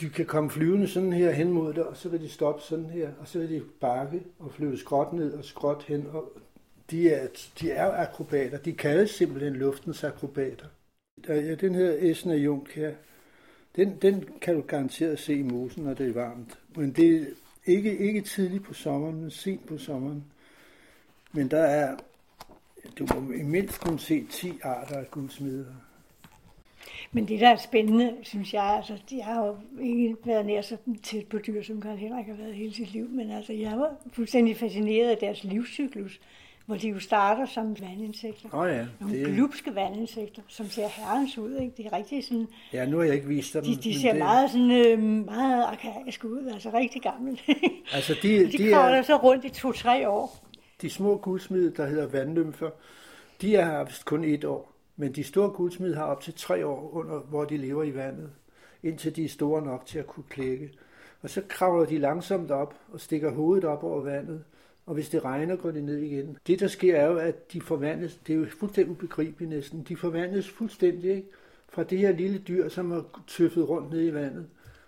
de kan komme flyvende sådan her hen mod det, og så vil de stoppe sådan her, og så vil de bakke og flyve skråt ned og skråt hen. Og de er, de er akrobater. De kaldes simpelthen luftens akrobater. Ja, den her Esna Junk her, den, den kan du garanteret se i mosen, når det er varmt. Men det er ikke, ikke tidligt på sommeren, men sent på sommeren. Men der er, du må mindst kunne se 10 arter af guldsmider. Men det, der er spændende, synes jeg, altså, jeg har jo ikke været nær så tæt på dyr, som Karl Henrik har været hele sit liv, men altså, jeg var fuldstændig fascineret af deres livscyklus, hvor de jo starter som vandinsekter. Oh ja. Nogle det... glupske vandinsekter, som ser herrens ud, ikke? Det er rigtig sådan... Ja, nu har jeg ikke vist dem. De, de ser det... meget sådan, øh, meget arkaiske ud, altså rigtig gamle. altså, de, de, de kravler er... så rundt i to-tre år. De små guldsmide, der hedder vandlymfer, de har vist kun et år. Men de store guldsmide har op til tre år, under, hvor de lever i vandet, indtil de er store nok til at kunne klække. Og så kravler de langsomt op og stikker hovedet op over vandet, og hvis det regner, går de ned igen. Det, der sker, er jo, at de forvandles, det er jo fuldstændig ubegribeligt næsten, de forvandles fuldstændig ikke? fra det her lille dyr, som har tøffet rundt ned i vandet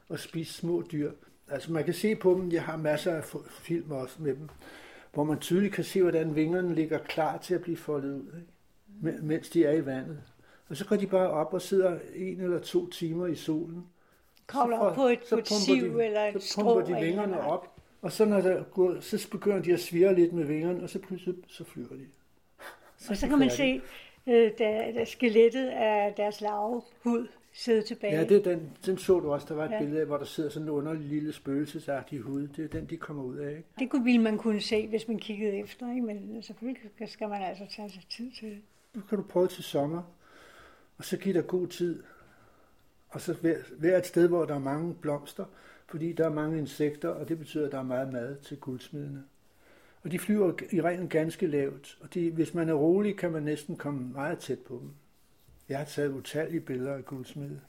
og spist små dyr. Altså man kan se på dem, jeg har masser af film også med dem, hvor man tydeligt kan se, hvordan vingerne ligger klar til at blive foldet ud. Ikke? Mens de er i vandet. Og så går de bare op og sidder en eller to timer i solen. Kravler op på et, så et siv de, eller et Så pumper de vingerne eller op, og så, når der går, så begynder de at svire lidt med vingerne, og så pludselig så flyver de. Så og så kan man se, øh, da, da skelettet af deres lavhud sidde tilbage. Ja, det er den, den så du også. Der var et ja. billede af, hvor der sidder sådan en underlig lille spøgelsesagtig hud. Det er den, de kommer ud af. Ikke? Det kunne ville man kunne se, hvis man kiggede efter. Ikke? Men selvfølgelig skal man altså tage sig tid til det. Nu kan du prøve til sommer, og så giv dig god tid. Og så vær et sted, hvor der er mange blomster, fordi der er mange insekter, og det betyder, at der er meget mad til guldsmidene. Og de flyver i reglen ganske lavt, og de, hvis man er rolig, kan man næsten komme meget tæt på dem. Jeg har taget utallige billeder af guldsmede.